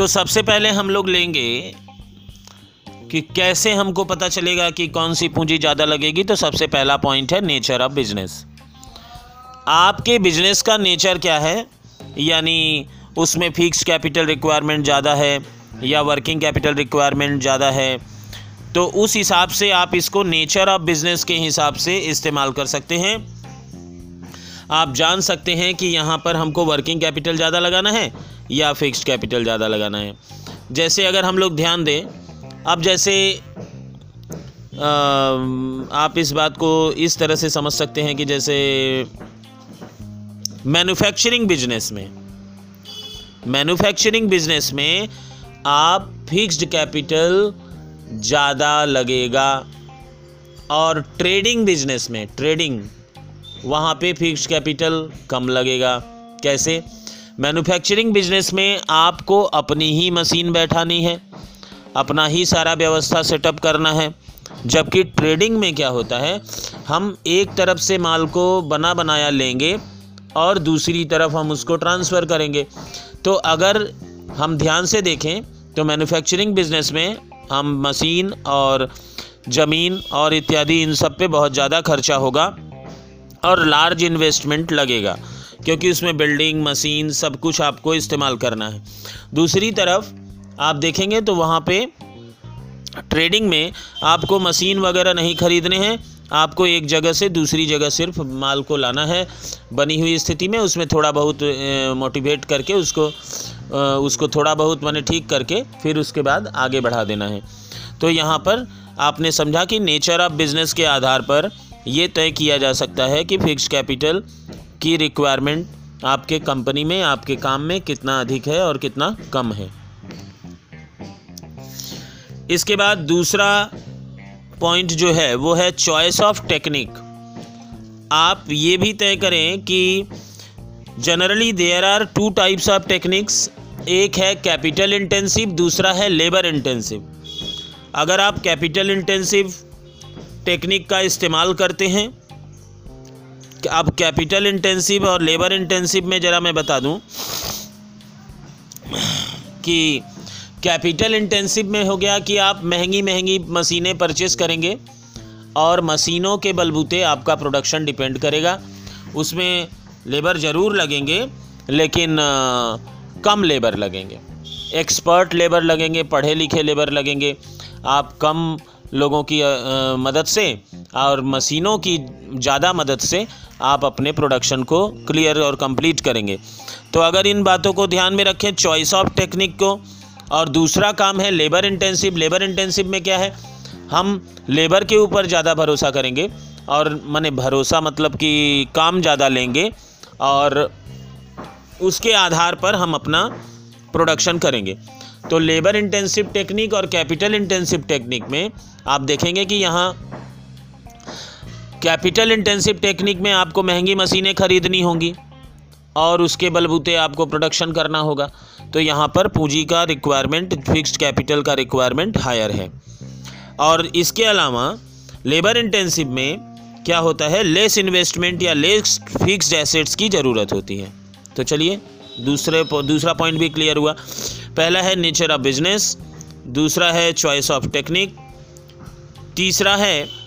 तो सबसे पहले हम लोग लेंगे कि कैसे हमको पता चलेगा कि कौन सी पूंजी ज़्यादा लगेगी तो सबसे पहला पॉइंट है नेचर ऑफ़ बिज़नेस आपके बिज़नेस का नेचर क्या है? यानी उसमें फिक्स कैपिटल रिक्वायरमेंट ज़्यादा है या वर्किंग कैपिटल रिक्वायरमेंट ज़्यादा है तो उस हिसाब से आप इसको नेचर ऑफ़ बिज़नेस के हिसाब से इस्तेमाल कर सकते हैं। आप जान सकते हैं कि यहाँ पर हमको वर्किंग कैपिटल ज़्यादा लगाना है या फिक्स्ड कैपिटल ज़्यादा लगाना है। जैसे अगर हम लोग ध्यान दें, अब जैसे आप इस बात को इस तरह से समझ सकते हैं कि जैसे मैन्युफैक्चरिंग बिज़नेस में मैन्युफैक्चरिंग बिज़नेस में आप फिक्स्ड कैपिटल ज़्यादा लगेगा और ट्रेडिंग बिज़नेस में ट्रेडिंग वहाँ पे फिक्स्ड कैपिटल कम लगेगा। कैसे? मैन्युफैक्चरिंग बिज़नेस में आपको अपनी ही मशीन बैठानी है, अपना ही सारा व्यवस्था सेटअप करना है। जबकि ट्रेडिंग में क्या होता है, हम एक तरफ़ से माल को बना बनाया लेंगे और दूसरी तरफ़ हम उसको ट्रांसफ़र करेंगे। तो अगर हम ध्यान से देखें तो मैन्युफैक्चरिंग बिज़नेस में हम मशीन और ज़मीन और इत्यादि इन सब पे बहुत ज़्यादा खर्चा होगा और लार्ज इन्वेस्टमेंट लगेगा। क्योंकि उसमें बिल्डिंग मशीन सब कुछ आपको इस्तेमाल करना है। दूसरी तरफ़, आप देखेंगे तो वहाँ पे ट्रेडिंग में आपको मशीन वगैरह नहीं ख़रीदने हैं। आपको एक जगह से दूसरी जगह सिर्फ़ माल को लाना है। बनी हुई स्थिति में उसमें थोड़ा बहुत मोटिवेट करके उसको उसको थोड़ा बहुत मैंने ठीक करके फिर उसके बाद आगे बढ़ा देना है। तो यहाँ पर आपने समझा कि नेचर ऑफ़ बिज़नेस के आधार पर ये तय किया जा सकता है कि फिक्स कैपिटल की रिक्वायरमेंट आपके कंपनी में, आपके काम में कितना अधिक है और कितना कम है। इसके बाद दूसरा पॉइंट जो है, वो है चॉइस ऑफ़ टेक्निक आप ये भी तय करें कि generally there are two types of techniques एक है कैपिटल इंटेंसिव दूसरा है लेबर इंटेंसिव अगर आप कैपिटल इंटेंसिव टेक्निक का इस्तेमाल करते हैं अब कैपिटल इंटेंसिव और लेबर इंटेंसिव में ज़रा मैं बता दूँ कि कैपिटल इंटेंसिव में हो गया कि आप महँगी महँगी मशीनें परचेस करेंगे और मशीनों के बलबूते आपका प्रोडक्शन डिपेंड करेगा। उसमें लेबर ज़रूर लगेंगे, लेकिन कम लेबर लगेंगे। एक्सपर्ट लेबर लगेंगे, पढ़े लिखे लेबर लगेंगे। आप कम लोगों की मदद से और मशीनों की ज़्यादा मदद से आप अपने प्रोडक्शन को क्लियर और कंप्लीट करेंगे। तो अगर इन बातों को ध्यान में रखें चॉइस ऑफ़ टेक्निक को, और दूसरा काम है लेबर इंटेंसिव लेबर इंटेंसिव में क्या है? हम लेबर के ऊपर ज़्यादा भरोसा करेंगे और मैंने भरोसा मतलब कि काम ज़्यादा लेंगे और उसके आधार पर हम अपना प्रोडक्शन करेंगे। तो लेबर इंटेंसिव टेक्निक और कैपिटल इंटेंसिव टेक्निक में आप देखेंगे कि यहाँ कैपिटल इंटेंसिव टेक्निक में आपको महँगी मशीनें खरीदनी होंगी और उसके बलबूते आपको प्रोडक्शन करना होगा। तो यहाँ पर पूंजी का रिक्वायरमेंट फिक्स्ड कैपिटल का रिक्वायरमेंट हायर है। और इसके अलावा लेबर इंटेंसिव में क्या होता है? लेस इन्वेस्टमेंट या लेस फिक्स्ड एसेट्स की ज़रूरत होती है। तो चलिए, दूसरे दूसरा पॉइंट भी क्लियर हुआ। पहला है नेचर ऑफ़ बिज़नेस दूसरा है चॉइस ऑफ़ टेक्निक तीसरा है